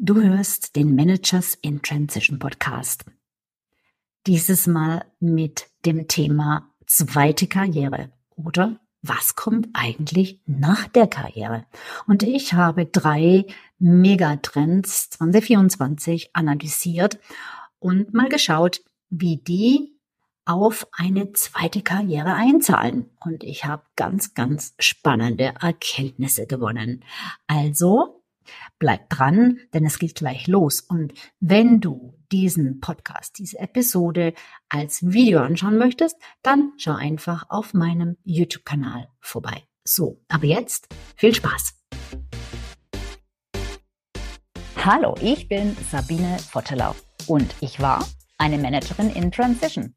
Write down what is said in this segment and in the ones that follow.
Du hörst den Managers in Transition Podcast. Dieses Mal mit dem Thema zweite Karriere oder was kommt eigentlich nach der Karriere? Und ich habe drei Megatrends 2024 analysiert und mal geschaut, wie die auf eine zweite Karriere einzahlen. Und ich habe ganz, ganz spannende Erkenntnisse gewonnen. Also Bleib dran, denn es geht gleich los. Und wenn du diesen Podcast, diese Episode als Video anschauen möchtest, dann schau einfach auf meinem YouTube-Kanal vorbei. So, aber jetzt viel Spaß. Hallo, ich bin Sabine Vottelau und ich war eine Managerin in Transition.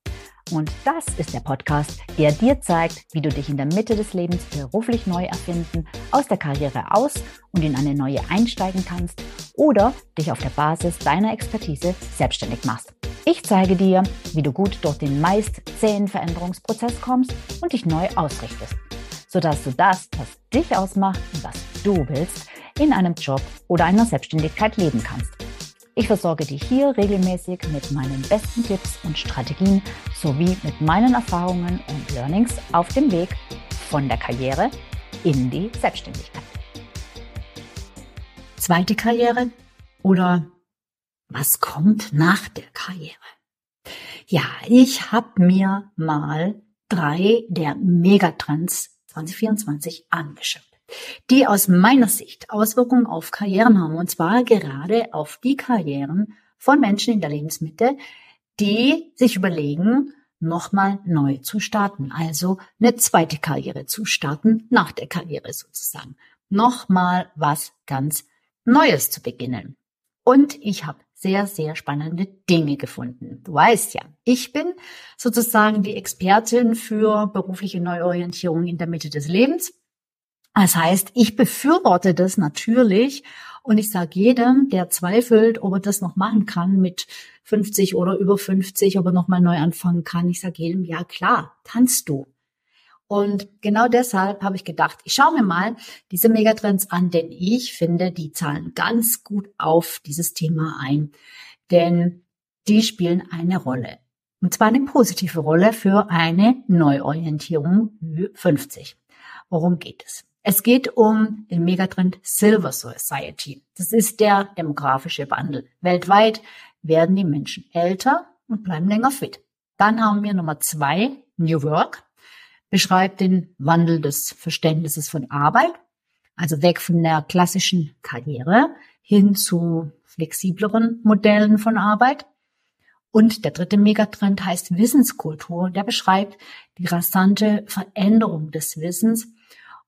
Und das ist der Podcast, der dir zeigt, wie du dich in der Mitte des Lebens beruflich neu erfinden, aus der Karriere aus und in eine neue einsteigen kannst oder dich auf der Basis deiner Expertise selbstständig machst. Ich zeige dir, wie du gut durch den meist zähen Veränderungsprozess kommst und dich neu ausrichtest, sodass du das, was dich ausmacht und was du willst, in einem Job oder einer Selbstständigkeit leben kannst. Ich versorge dich hier regelmäßig mit meinen besten Tipps und Strategien sowie mit meinen Erfahrungen und Learnings auf dem Weg von der Karriere in die Selbstständigkeit. Zweite Karriere oder was kommt nach der Karriere? Ja, ich habe mir mal drei der Megatrends 2024 angeschaut die aus meiner Sicht Auswirkungen auf Karrieren haben, und zwar gerade auf die Karrieren von Menschen in der Lebensmitte, die sich überlegen, nochmal neu zu starten, also eine zweite Karriere zu starten, nach der Karriere sozusagen. Nochmal was ganz Neues zu beginnen. Und ich habe sehr, sehr spannende Dinge gefunden. Du weißt ja, ich bin sozusagen die Expertin für berufliche Neuorientierung in der Mitte des Lebens. Das heißt, ich befürworte das natürlich und ich sage jedem, der zweifelt, ob er das noch machen kann mit 50 oder über 50, ob er nochmal neu anfangen kann. Ich sage jedem, ja klar, kannst du. Und genau deshalb habe ich gedacht, ich schaue mir mal diese Megatrends an, denn ich finde, die zahlen ganz gut auf dieses Thema ein. Denn die spielen eine Rolle. Und zwar eine positive Rolle für eine Neuorientierung 50. Worum geht es? Es geht um den Megatrend Silver Society. Das ist der demografische Wandel. Weltweit werden die Menschen älter und bleiben länger fit. Dann haben wir Nummer zwei, New Work, beschreibt den Wandel des Verständnisses von Arbeit, also weg von der klassischen Karriere hin zu flexibleren Modellen von Arbeit. Und der dritte Megatrend heißt Wissenskultur. Der beschreibt die rasante Veränderung des Wissens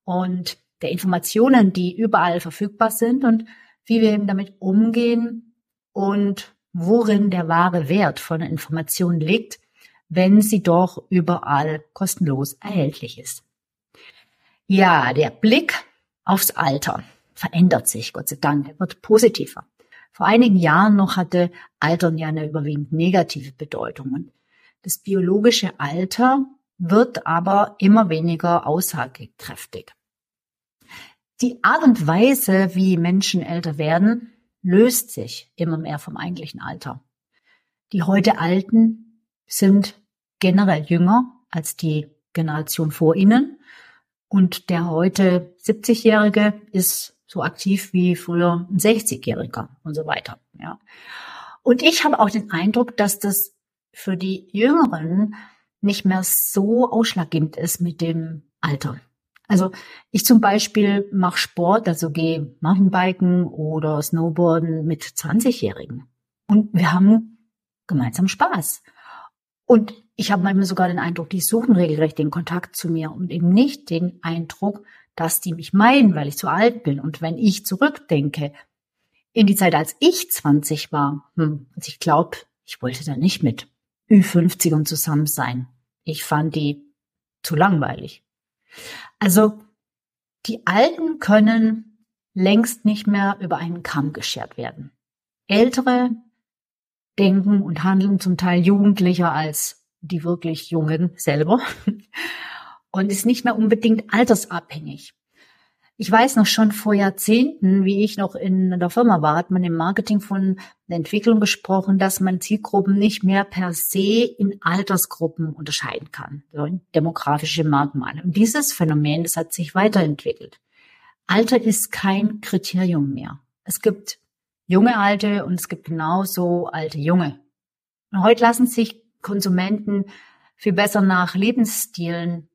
und der Informationen, die überall verfügbar sind und wie wir eben damit umgehen und worin der wahre Wert von Informationen liegt, wenn sie doch überall kostenlos erhältlich ist. Ja, der Blick aufs Alter verändert sich, Gott sei Dank, er wird positiver. Vor einigen Jahren noch hatte Altern ja eine überwiegend negative Bedeutung. Und das biologische Alter wird aber immer weniger aussagekräftig. Die Art und Weise, wie Menschen älter werden, löst sich immer mehr vom eigentlichen Alter. Die heute Alten sind generell jünger als die Generation vor ihnen und der heute 70-Jährige ist so aktiv wie früher ein 60-Jähriger und so weiter. Ja. Und ich habe auch den Eindruck, dass das für die Jüngeren nicht mehr so ausschlaggebend ist mit dem Alter. Also ich zum Beispiel mache Sport, also gehe Mountainbiken oder Snowboarden mit 20-Jährigen. Und wir haben gemeinsam Spaß. Und ich habe manchmal sogar den Eindruck, die suchen regelrecht den Kontakt zu mir und eben nicht den Eindruck, dass die mich meiden, weil ich zu alt bin. Und wenn ich zurückdenke in die Zeit, als ich 20 war, hm, also ich glaube, ich wollte da nicht mit Ü50 und zusammen sein. Ich fand die zu langweilig. Also die Alten können längst nicht mehr über einen Kamm geschert werden. Ältere denken und handeln zum Teil jugendlicher als die wirklich Jungen selber und ist nicht mehr unbedingt altersabhängig. Ich weiß noch schon vor Jahrzehnten, wie ich noch in der Firma war, hat man im Marketing von der Entwicklung gesprochen, dass man Zielgruppen nicht mehr per se in Altersgruppen unterscheiden kann, so demografische Merkmale. Und dieses Phänomen, das hat sich weiterentwickelt. Alter ist kein Kriterium mehr. Es gibt junge Alte und es gibt genauso alte Junge. Und heute lassen sich Konsumenten viel besser nach Lebensstilen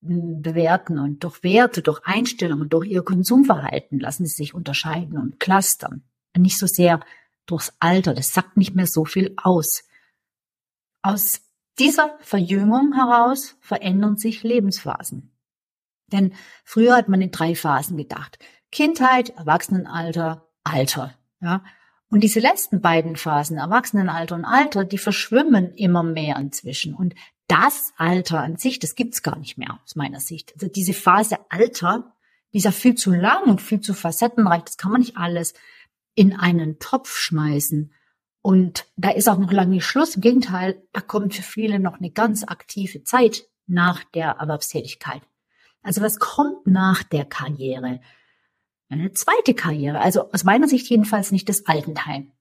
bewerten und durch Werte, durch Einstellungen, durch ihr Konsumverhalten lassen sie sich unterscheiden und clustern. Nicht so sehr durchs Alter, das sagt nicht mehr so viel aus. Aus dieser Verjüngung heraus verändern sich Lebensphasen. Denn früher hat man in drei Phasen gedacht. Kindheit, Erwachsenenalter, Alter. Ja. Und diese letzten beiden Phasen, Erwachsenenalter und Alter, die verschwimmen immer mehr inzwischen. Und das Alter an sich, das gibt's gar nicht mehr aus meiner Sicht. Also diese Phase Alter, die ist ja viel zu lang und viel zu facettenreich. Das kann man nicht alles in einen Topf schmeißen. Und da ist auch noch lange nicht Schluss. Im Gegenteil, da kommt für viele noch eine ganz aktive Zeit nach der Erwerbstätigkeit. Also was kommt nach der Karriere? Eine zweite Karriere. Also aus meiner Sicht jedenfalls nicht das Altenheim.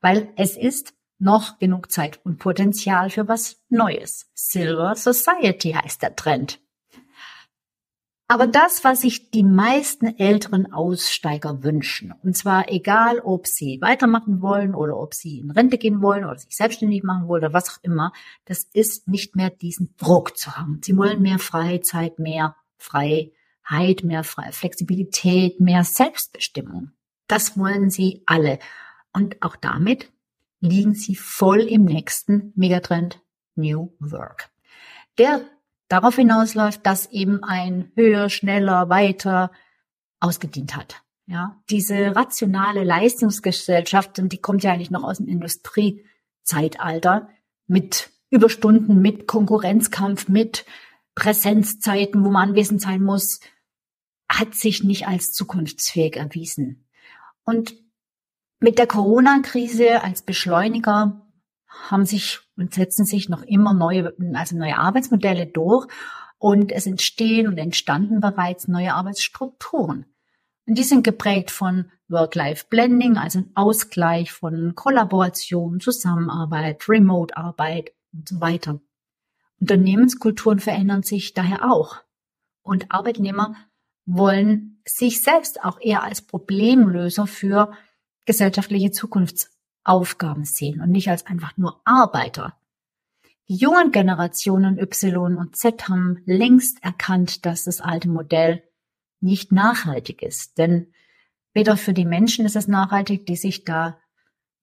Weil es ist noch genug Zeit und Potenzial für was Neues. Silver Society heißt der Trend. Aber das, was sich die meisten älteren Aussteiger wünschen, und zwar egal, ob sie weitermachen wollen oder ob sie in Rente gehen wollen oder sich selbstständig machen wollen oder was auch immer, das ist nicht mehr diesen Druck zu haben. Sie wollen mehr Freizeit, mehr Freiheit, mehr Flexibilität, mehr Selbstbestimmung. Das wollen sie alle. Und auch damit liegen sie voll im nächsten Megatrend New Work. Der darauf hinausläuft, dass eben ein höher, schneller, weiter ausgedient hat. Ja, diese rationale Leistungsgesellschaft, und die kommt ja eigentlich noch aus dem Industriezeitalter mit Überstunden, mit Konkurrenzkampf, mit Präsenzzeiten, wo man anwesend sein muss, hat sich nicht als zukunftsfähig erwiesen. Und mit der Corona-Krise als Beschleuniger haben sich und setzen sich noch immer neue, also neue Arbeitsmodelle durch und es entstehen und entstanden bereits neue Arbeitsstrukturen. Und die sind geprägt von Work-Life-Blending, also ein Ausgleich von Kollaboration, Zusammenarbeit, Remote-Arbeit und so weiter. Unternehmenskulturen verändern sich daher auch. Und Arbeitnehmer wollen sich selbst auch eher als Problemlöser für gesellschaftliche Zukunftsaufgaben sehen und nicht als einfach nur Arbeiter. Die jungen Generationen Y und Z haben längst erkannt, dass das alte Modell nicht nachhaltig ist. Denn weder für die Menschen ist es nachhaltig, die sich da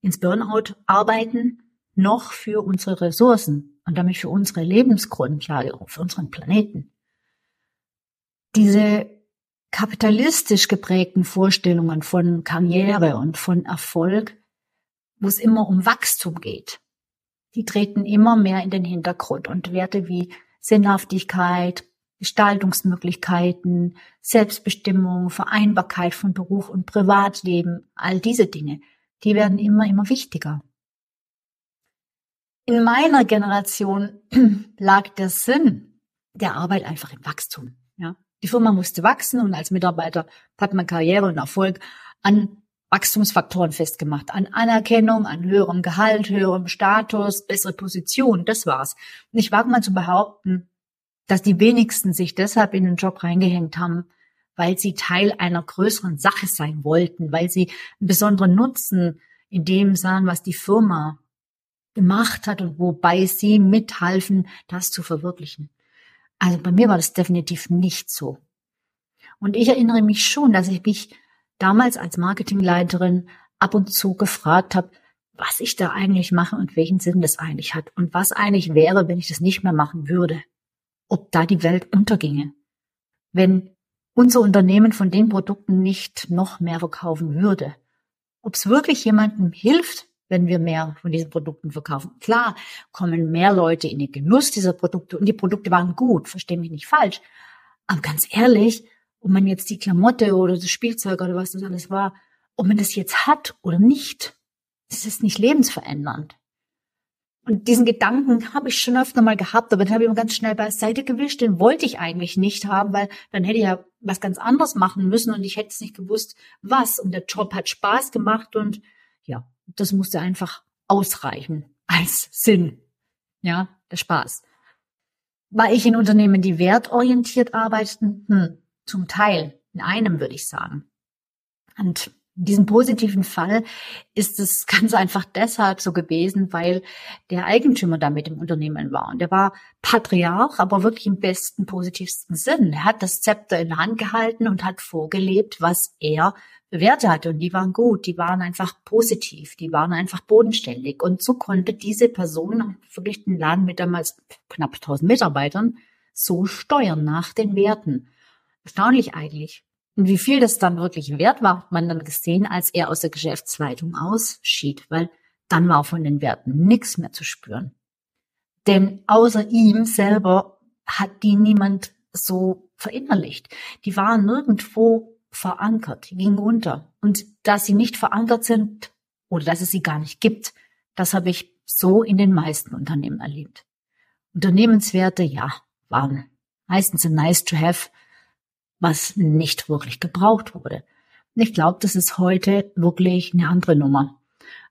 ins Burnout arbeiten, noch für unsere Ressourcen und damit für unsere Lebensgrundlage, für unseren Planeten. Diese kapitalistisch geprägten Vorstellungen von Karriere und von Erfolg, wo es immer um Wachstum geht, die treten immer mehr in den Hintergrund und Werte wie Sinnhaftigkeit, Gestaltungsmöglichkeiten, Selbstbestimmung, Vereinbarkeit von Beruf und Privatleben, all diese Dinge, die werden immer, immer wichtiger. In meiner Generation lag der Sinn der Arbeit einfach im Wachstum. Die Firma musste wachsen und als Mitarbeiter hat man Karriere und Erfolg an Wachstumsfaktoren festgemacht, an Anerkennung, an höherem Gehalt, höherem Status, bessere Position, das war's. Und ich wage mal zu behaupten, dass die wenigsten sich deshalb in den Job reingehängt haben, weil sie Teil einer größeren Sache sein wollten, weil sie einen besonderen Nutzen in dem sahen, was die Firma gemacht hat und wobei sie mithalfen, das zu verwirklichen. Also bei mir war das definitiv nicht so. Und ich erinnere mich schon, dass ich mich damals als Marketingleiterin ab und zu gefragt habe, was ich da eigentlich mache und welchen Sinn das eigentlich hat und was eigentlich wäre, wenn ich das nicht mehr machen würde. Ob da die Welt unterginge. Wenn unser Unternehmen von den Produkten nicht noch mehr verkaufen würde. Ob es wirklich jemandem hilft, wenn wir mehr von diesen Produkten verkaufen. Klar kommen mehr Leute in den Genuss dieser Produkte und die Produkte waren gut, verstehe mich nicht falsch. Aber ganz ehrlich, ob man jetzt die Klamotte oder das Spielzeug oder was das alles war, ob man das jetzt hat oder nicht, das ist nicht lebensverändernd. Und diesen Gedanken habe ich schon öfter mal gehabt, aber den habe ich immer ganz schnell beiseite gewischt. Den wollte ich eigentlich nicht haben, weil dann hätte ich ja was ganz anderes machen müssen und ich hätte es nicht gewusst, was. Und der Job hat Spaß gemacht und das musste einfach ausreichen als Sinn. Ja, der Spaß. War ich in Unternehmen, die wertorientiert arbeiteten? Hm, zum Teil. In einem würde ich sagen. Und in diesem positiven Fall ist es ganz einfach deshalb so gewesen, weil der Eigentümer da mit im Unternehmen war. Und der war Patriarch, aber wirklich im besten, positivsten Sinn. Er hat das Zepter in der Hand gehalten und hat vorgelebt, was er Werte hatte. Und die waren gut, die waren einfach positiv, die waren einfach bodenständig. Und so konnte diese Person, wirklich den Laden mit damals knapp 1000 Mitarbeitern, so steuern nach den Werten. Erstaunlich eigentlich. Und wie viel das dann wirklich wert war, hat man dann gesehen, als er aus der Geschäftsleitung ausschied, weil dann war von den Werten nichts mehr zu spüren. Denn außer ihm selber hat die niemand so verinnerlicht. Die waren nirgendwo verankert, die gingen unter. Und dass sie nicht verankert sind oder dass es sie gar nicht gibt, das habe ich so in den meisten Unternehmen erlebt. Unternehmenswerte, ja, waren meistens ein nice to have, was nicht wirklich gebraucht wurde. ich glaube, das ist heute wirklich eine andere Nummer.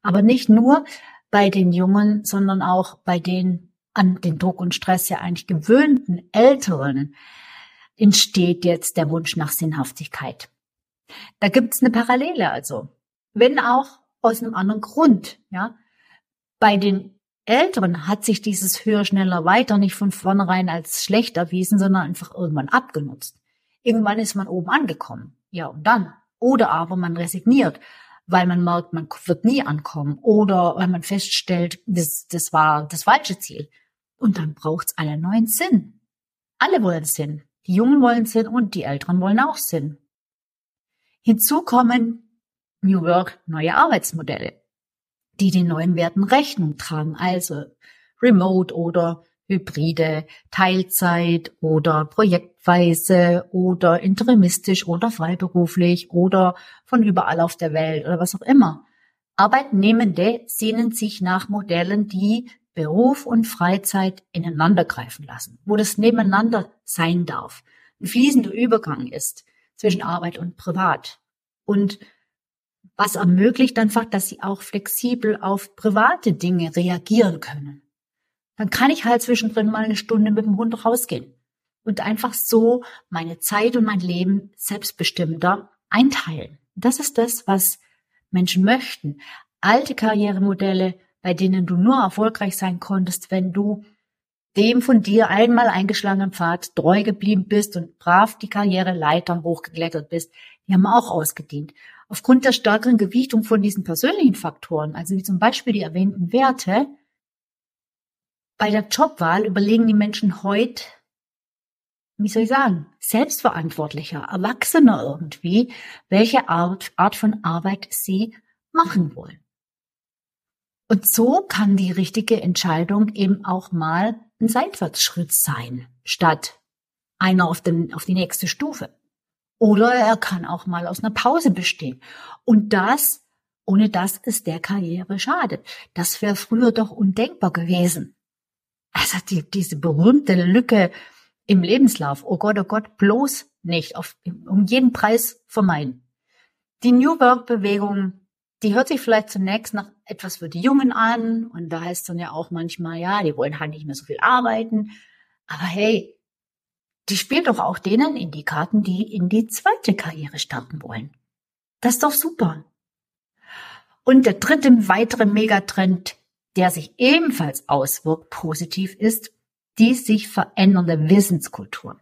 Aber nicht nur bei den Jungen, sondern auch bei den an den Druck und Stress ja eigentlich gewöhnten Älteren entsteht jetzt der Wunsch nach Sinnhaftigkeit. Da gibt's eine Parallele also. Wenn auch aus einem anderen Grund, ja. Bei den Älteren hat sich dieses höher, schneller, weiter nicht von vornherein als schlecht erwiesen, sondern einfach irgendwann abgenutzt. Irgendwann ist man oben angekommen. Ja, und dann. Oder aber man resigniert, weil man merkt, man wird nie ankommen. Oder weil man feststellt, das, das war das falsche Ziel. Und dann braucht's einen neuen Sinn. Alle wollen Sinn. Die Jungen wollen Sinn und die Älteren wollen auch Sinn. Hinzu kommen New Work neue Arbeitsmodelle, die den neuen Werten Rechnung tragen, also Remote oder Hybride, Teilzeit oder projektweise oder interimistisch oder freiberuflich oder von überall auf der Welt oder was auch immer. Arbeitnehmende sehnen sich nach Modellen, die Beruf und Freizeit ineinandergreifen lassen, wo das nebeneinander sein darf, ein fließender Übergang ist zwischen Arbeit und Privat. Und was ermöglicht einfach, dass sie auch flexibel auf private Dinge reagieren können dann kann ich halt zwischendrin mal eine Stunde mit dem Hund rausgehen und einfach so meine Zeit und mein Leben selbstbestimmter einteilen. Das ist das, was Menschen möchten. Alte Karrieremodelle, bei denen du nur erfolgreich sein konntest, wenn du dem von dir einmal eingeschlagenen Pfad treu geblieben bist und brav die Karriereleiter hochgeklettert bist, die haben auch ausgedient. Aufgrund der stärkeren Gewichtung von diesen persönlichen Faktoren, also wie zum Beispiel die erwähnten Werte, bei der Jobwahl überlegen die Menschen heute, wie soll ich sagen, selbstverantwortlicher, erwachsener irgendwie, welche Art, Art von Arbeit sie machen wollen. Und so kann die richtige Entscheidung eben auch mal ein Seitwärtsschritt sein, statt einer auf, den, auf die nächste Stufe. Oder er kann auch mal aus einer Pause bestehen. Und das, ohne dass es der Karriere schadet. Das wäre früher doch undenkbar gewesen. Also die, diese berühmte Lücke im Lebenslauf. Oh Gott, oh Gott, bloß nicht auf, um jeden Preis vermeiden. Die New Work Bewegung, die hört sich vielleicht zunächst nach etwas für die Jungen an und da heißt dann ja auch manchmal, ja, die wollen halt nicht mehr so viel arbeiten. Aber hey, die spielt doch auch denen in die Karten, die in die zweite Karriere starten wollen. Das ist doch super. Und der dritte weitere Megatrend der sich ebenfalls auswirkt, positiv ist, die sich verändernde Wissenskultur.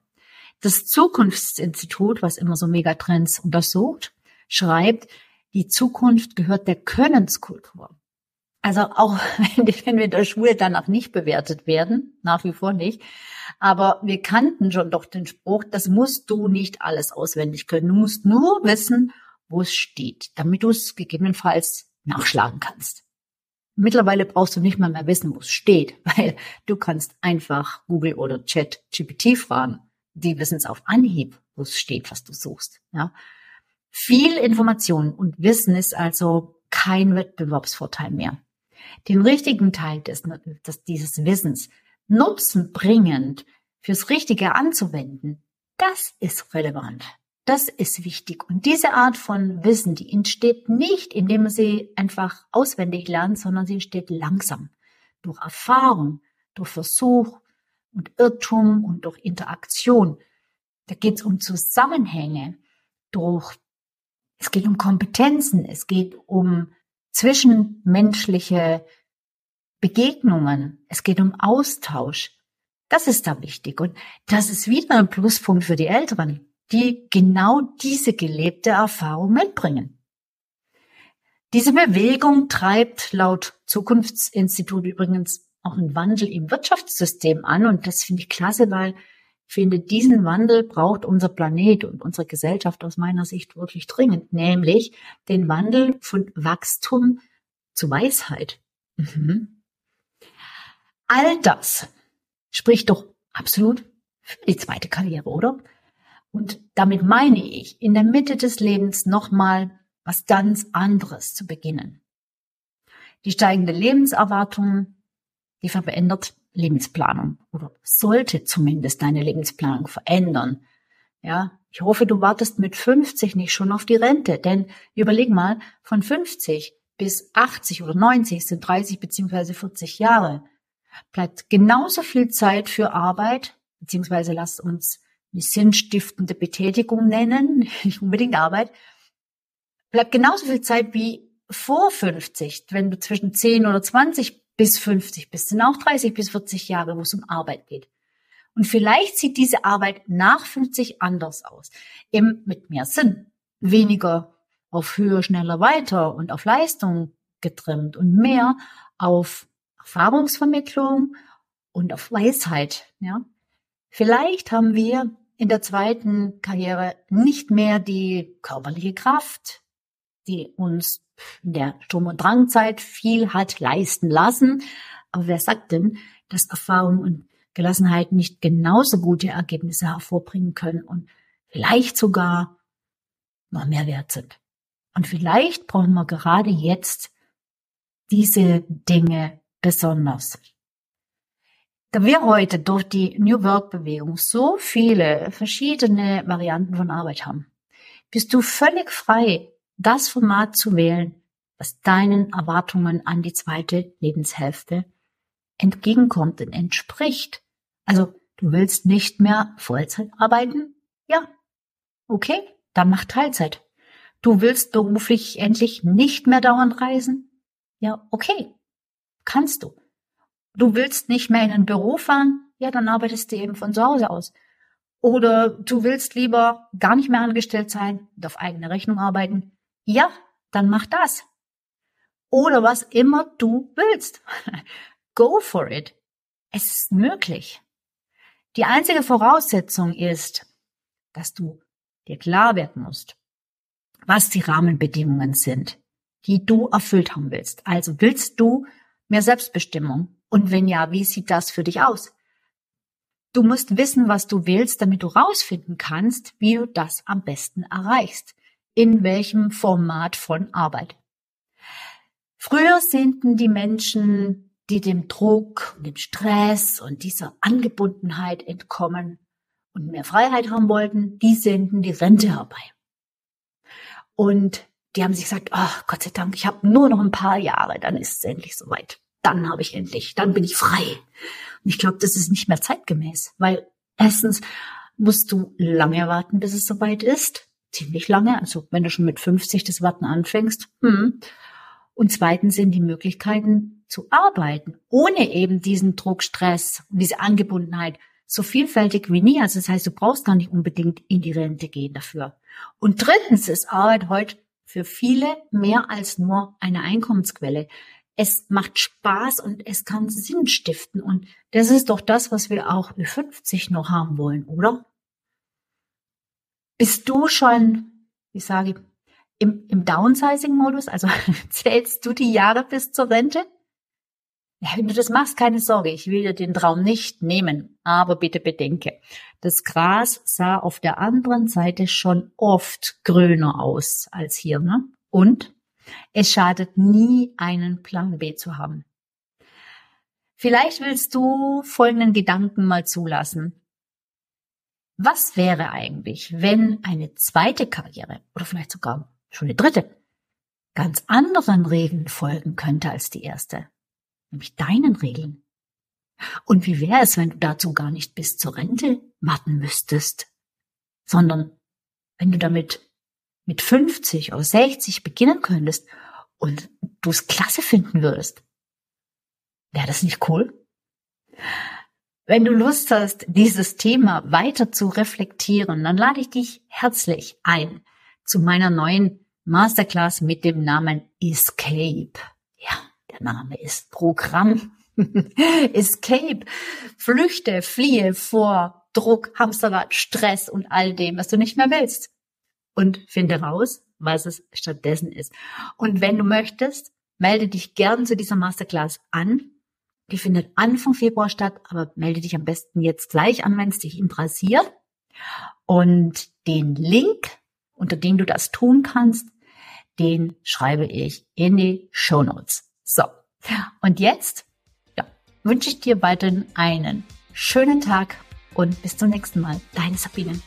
Das Zukunftsinstitut, was immer so Megatrends untersucht, schreibt, die Zukunft gehört der Könnenskultur. Also auch wenn wir in der Schule danach nicht bewertet werden, nach wie vor nicht, aber wir kannten schon doch den Spruch, das musst du nicht alles auswendig können. Du musst nur wissen, wo es steht, damit du es gegebenenfalls nachschlagen kannst. Mittlerweile brauchst du nicht mal mehr wissen, wo es steht, weil du kannst einfach Google oder Chat GPT fragen. Die wissen es auf Anhieb, wo es steht, was du suchst. Ja. Viel Information und Wissen ist also kein Wettbewerbsvorteil mehr. den richtigen Teil des, des, dieses Wissens nutzenbringend fürs Richtige anzuwenden, das ist relevant. Das ist wichtig. Und diese Art von Wissen, die entsteht nicht, indem man sie einfach auswendig lernt, sondern sie entsteht langsam. Durch Erfahrung, durch Versuch und Irrtum und durch Interaktion. Da geht es um Zusammenhänge, durch, es geht um Kompetenzen, es geht um zwischenmenschliche Begegnungen, es geht um Austausch. Das ist da wichtig. Und das ist wieder ein Pluspunkt für die Älteren, die genau diese gelebte Erfahrung mitbringen. Diese Bewegung treibt laut Zukunftsinstitut übrigens auch einen Wandel im Wirtschaftssystem an. Und das finde ich klasse, weil ich finde, diesen Wandel braucht unser Planet und unsere Gesellschaft aus meiner Sicht wirklich dringend, nämlich den Wandel von Wachstum zu Weisheit. Mhm. All das spricht doch absolut für die zweite Karriere, oder? Und damit meine ich, in der Mitte des Lebens nochmal was ganz anderes zu beginnen. Die steigende Lebenserwartung, die verändert Lebensplanung oder sollte zumindest deine Lebensplanung verändern. Ja, ich hoffe, du wartest mit 50 nicht schon auf die Rente, denn überleg mal, von 50 bis 80 oder 90 sind 30 beziehungsweise 40 Jahre. Bleibt genauso viel Zeit für Arbeit, beziehungsweise lasst uns eine sinnstiftende Betätigung nennen, nicht unbedingt Arbeit, bleibt genauso viel Zeit wie vor 50, wenn du zwischen 10 oder 20 bis 50 bist, sind auch 30 bis 40 Jahre, wo es um Arbeit geht. Und vielleicht sieht diese Arbeit nach 50 anders aus. Eben mit mehr Sinn, weniger auf höher, schneller, weiter und auf Leistung getrimmt und mehr auf Erfahrungsvermittlung und auf Weisheit, ja. Vielleicht haben wir in der zweiten Karriere nicht mehr die körperliche Kraft, die uns in der Sturm- und Drangzeit viel hat leisten lassen. Aber wer sagt denn, dass Erfahrung und Gelassenheit nicht genauso gute Ergebnisse hervorbringen können und vielleicht sogar noch mehr wert sind? Und vielleicht brauchen wir gerade jetzt diese Dinge besonders. Da wir heute durch die New Work Bewegung so viele verschiedene Varianten von Arbeit haben, bist du völlig frei, das Format zu wählen, was deinen Erwartungen an die zweite Lebenshälfte entgegenkommt und entspricht. Also du willst nicht mehr Vollzeit arbeiten? Ja. Okay, dann mach Teilzeit. Du willst beruflich endlich nicht mehr dauernd reisen? Ja, okay. Kannst du. Du willst nicht mehr in ein Büro fahren? Ja, dann arbeitest du eben von zu Hause aus. Oder du willst lieber gar nicht mehr angestellt sein und auf eigene Rechnung arbeiten? Ja, dann mach das. Oder was immer du willst. Go for it. Es ist möglich. Die einzige Voraussetzung ist, dass du dir klar werden musst, was die Rahmenbedingungen sind, die du erfüllt haben willst. Also willst du mehr Selbstbestimmung? Und wenn ja, wie sieht das für dich aus? Du musst wissen, was du willst, damit du rausfinden kannst, wie du das am besten erreichst. In welchem Format von Arbeit. Früher sehnten die Menschen, die dem Druck und dem Stress und dieser Angebundenheit entkommen und mehr Freiheit haben wollten, die sehnten die Rente herbei. Und die haben sich gesagt, oh, Gott sei Dank, ich habe nur noch ein paar Jahre, dann ist es endlich soweit dann habe ich endlich, dann bin ich frei. Und ich glaube, das ist nicht mehr zeitgemäß, weil erstens musst du lange warten, bis es soweit ist. Ziemlich lange. Also wenn du schon mit 50 das Warten anfängst. Hm. Und zweitens sind die Möglichkeiten zu arbeiten, ohne eben diesen Druck, Stress und diese Angebundenheit so vielfältig wie nie. Also das heißt, du brauchst gar nicht unbedingt in die Rente gehen dafür. Und drittens ist Arbeit heute für viele mehr als nur eine Einkommensquelle es macht Spaß und es kann Sinn stiften. Und das ist doch das, was wir auch mit 50 noch haben wollen, oder? Bist du schon, wie sage ich, im, im Downsizing-Modus? Also zählst du die Jahre bis zur Rente? Ja, wenn du das machst, keine Sorge, ich will dir den Traum nicht nehmen. Aber bitte bedenke, das Gras sah auf der anderen Seite schon oft grüner aus als hier, ne? Und Es schadet nie, einen Plan B zu haben. Vielleicht willst du folgenden Gedanken mal zulassen. Was wäre eigentlich, wenn eine zweite Karriere oder vielleicht sogar schon eine dritte ganz anderen Regeln folgen könnte als die erste? Nämlich deinen Regeln. Und wie wäre es, wenn du dazu gar nicht bis zur Rente warten müsstest, sondern wenn du damit mit 50 oder 60 beginnen könntest und du es klasse finden würdest? Wäre das nicht cool? Wenn du Lust hast, dieses Thema weiter zu reflektieren, dann lade ich dich herzlich ein zu meiner neuen Masterclass mit dem Namen Escape. Ja, der Name ist Programm. Escape. Flüchte, fliehe vor Druck, Hamsterrad, Stress und all dem, was du nicht mehr willst. Und finde raus, was es stattdessen ist. Und wenn du möchtest, melde dich gern zu dieser Masterclass an. Die findet Anfang Februar statt, aber melde dich am besten jetzt gleich an, wenn es dich interessiert. Und den Link, unter dem du das tun kannst, den schreibe ich in die Show Notes. So. Und jetzt ja, wünsche ich dir weiterhin einen schönen Tag und bis zum nächsten Mal. Deine Sabine.